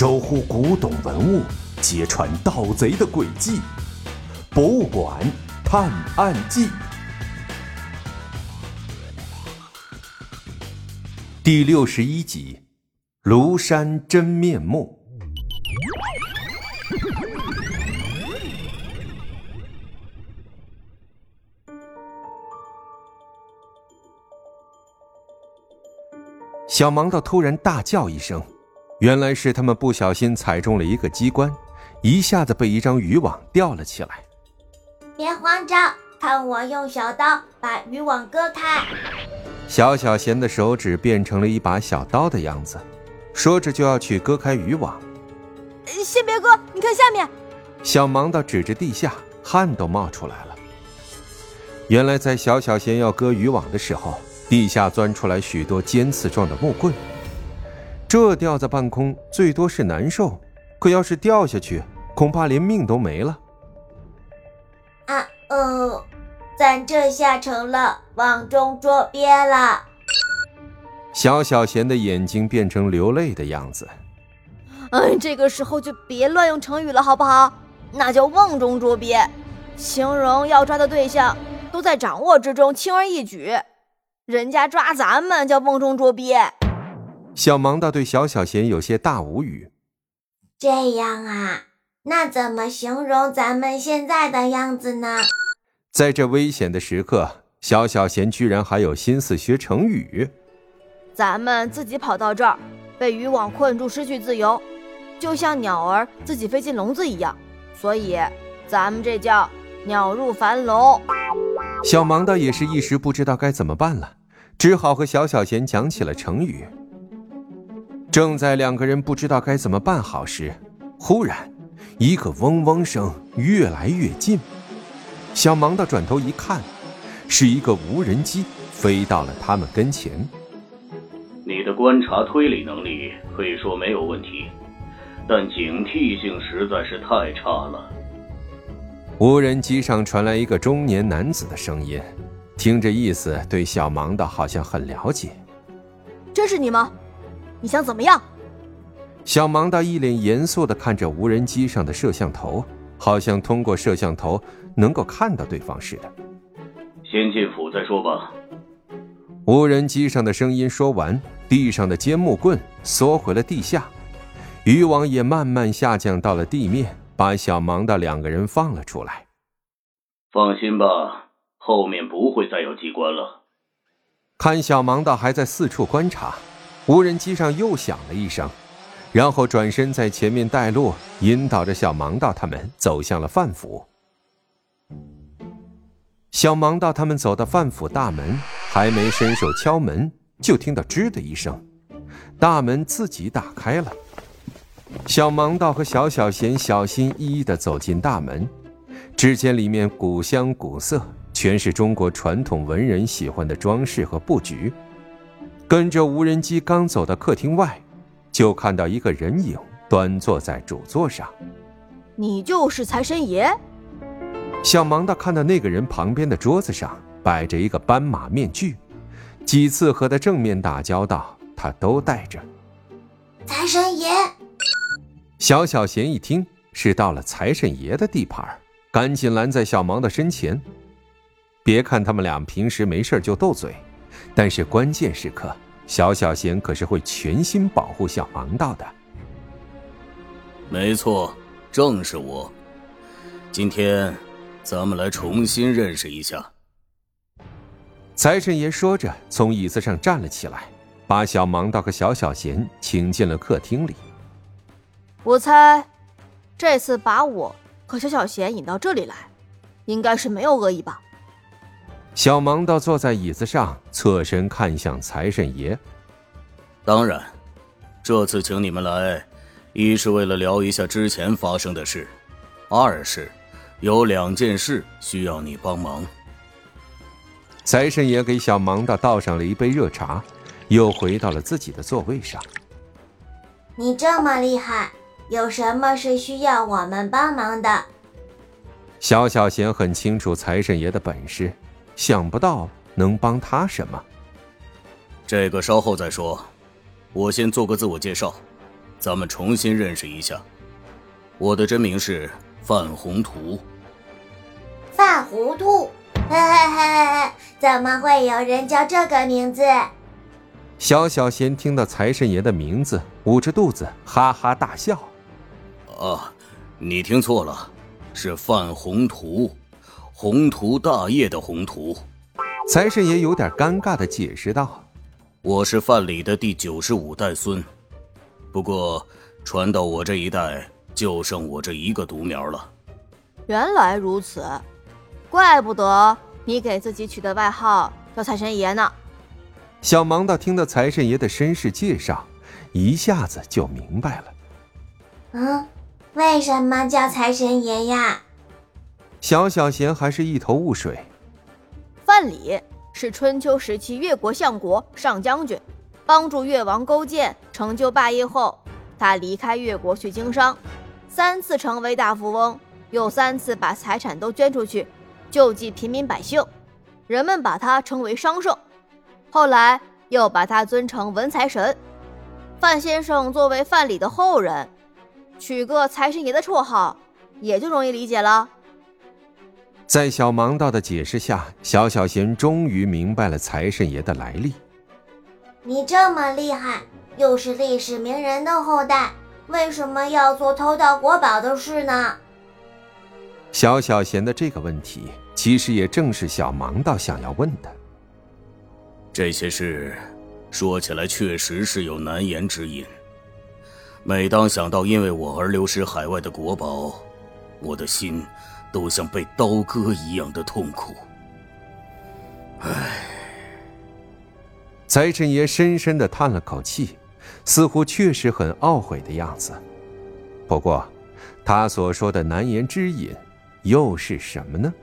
守护古董文物，揭穿盗贼的诡计。博物馆探案记第六十一集：庐山真面目。小盲道突然大叫一声，原来是他们不小心踩中了一个机关，一下子被一张渔网吊了起来。别慌张，看我用小刀把渔网割开。小小贤的手指变成了一把小刀的样子，说着就要去割开渔网。先别割，你看下面。小盲道指着地下，汗都冒出来了。原来在小小贤要割渔网的时候。地下钻出来许多尖刺状的木棍，这吊在半空最多是难受，可要是掉下去，恐怕连命都没了。啊哦，咱这下成了网中捉鳖了。小小贤的眼睛变成流泪的样子。嗯，这个时候就别乱用成语了，好不好？那叫瓮中捉鳖，形容要抓的对象都在掌握之中，轻而易举。人家抓咱们叫瓮中捉鳖，小盲道对小小贤有些大无语。这样啊，那怎么形容咱们现在的样子呢？在这危险的时刻，小小贤居然还有心思学成语。咱们自己跑到这儿，被渔网困住，失去自由，就像鸟儿自己飞进笼子一样，所以咱们这叫鸟入樊笼。小盲道也是一时不知道该怎么办了。只好和小小贤讲起了成语。正在两个人不知道该怎么办好时，忽然，一个嗡嗡声越来越近。小盲道转头一看，是一个无人机飞到了他们跟前。你的观察推理能力可以说没有问题，但警惕性实在是太差了。无人机上传来一个中年男子的声音。听这意思，对小盲道好像很了解。这是你吗？你想怎么样？小盲道一脸严肃的看着无人机上的摄像头，好像通过摄像头能够看到对方似的。先进府再说吧。无人机上的声音说完，地上的尖木棍缩回了地下，渔网也慢慢下降到了地面，把小盲道两个人放了出来。放心吧。后面不会再有机关了。看小盲道还在四处观察，无人机上又响了一声，然后转身在前面带路，引导着小盲道他们走向了范府。小盲道他们走到范府大门，还没伸手敲门，就听到吱的一声，大门自己打开了。小盲道和小小贤小心翼翼的走进大门，只见里面古香古色。全是中国传统文人喜欢的装饰和布局。跟着无人机刚走到客厅外，就看到一个人影端坐在主座上。你就是财神爷。小盲道看到那个人旁边的桌子上摆着一个斑马面具，几次和他正面打交道，他都戴着。财神爷。小小贤一听是到了财神爷的地盘，赶紧拦在小盲的身前。别看他们俩平时没事就斗嘴，但是关键时刻，小小贤可是会全心保护小盲道的。没错，正是我。今天，咱们来重新认识一下。财神爷说着，从椅子上站了起来，把小盲道和小小贤请进了客厅里。我猜，这次把我和小小贤引到这里来，应该是没有恶意吧？小盲道坐在椅子上，侧身看向财神爷。当然，这次请你们来，一是为了聊一下之前发生的事，二是有两件事需要你帮忙。财神爷给小盲道倒上了一杯热茶，又回到了自己的座位上。你这么厉害，有什么是需要我们帮忙的？小小贤很清楚财神爷的本事。想不到能帮他什么，这个稍后再说。我先做个自我介绍，咱们重新认识一下。我的真名是范宏图。范糊涂，嘿嘿嘿，怎么会有人叫这个名字？小小贤听到财神爷的名字，捂着肚子哈哈大笑。啊，你听错了，是范宏图，宏图大业的宏图。财神爷有点尴尬的解释道：“我是范蠡的第九十五代孙，不过传到我这一代，就剩我这一个独苗了。”原来如此，怪不得你给自己取的外号叫财神爷呢。小盲道听到财神爷的身世介绍，一下子就明白了。嗯，为什么叫财神爷呀？小小贤还是一头雾水。范蠡是春秋时期越国相国上将军，帮助越王勾践成就霸业后，他离开越国去经商，三次成为大富翁，又三次把财产都捐出去，救济平民百姓，人们把他称为商圣。后来又把他尊成文财神。范先生作为范蠡的后人，取个财神爷的绰号，也就容易理解了。在小盲道的解释下，小小贤终于明白了财神爷的来历。你这么厉害，又是历史名人的后代，为什么要做偷盗国宝的事呢？小小贤的这个问题，其实也正是小盲道想要问的。这些事说起来确实是有难言之隐。每当想到因为我而流失海外的国宝，我的心都像被刀割一样的痛苦。唉，财神爷深深的叹了口气，似乎确实很懊悔的样子。不过，他所说的难言之隐，又是什么呢？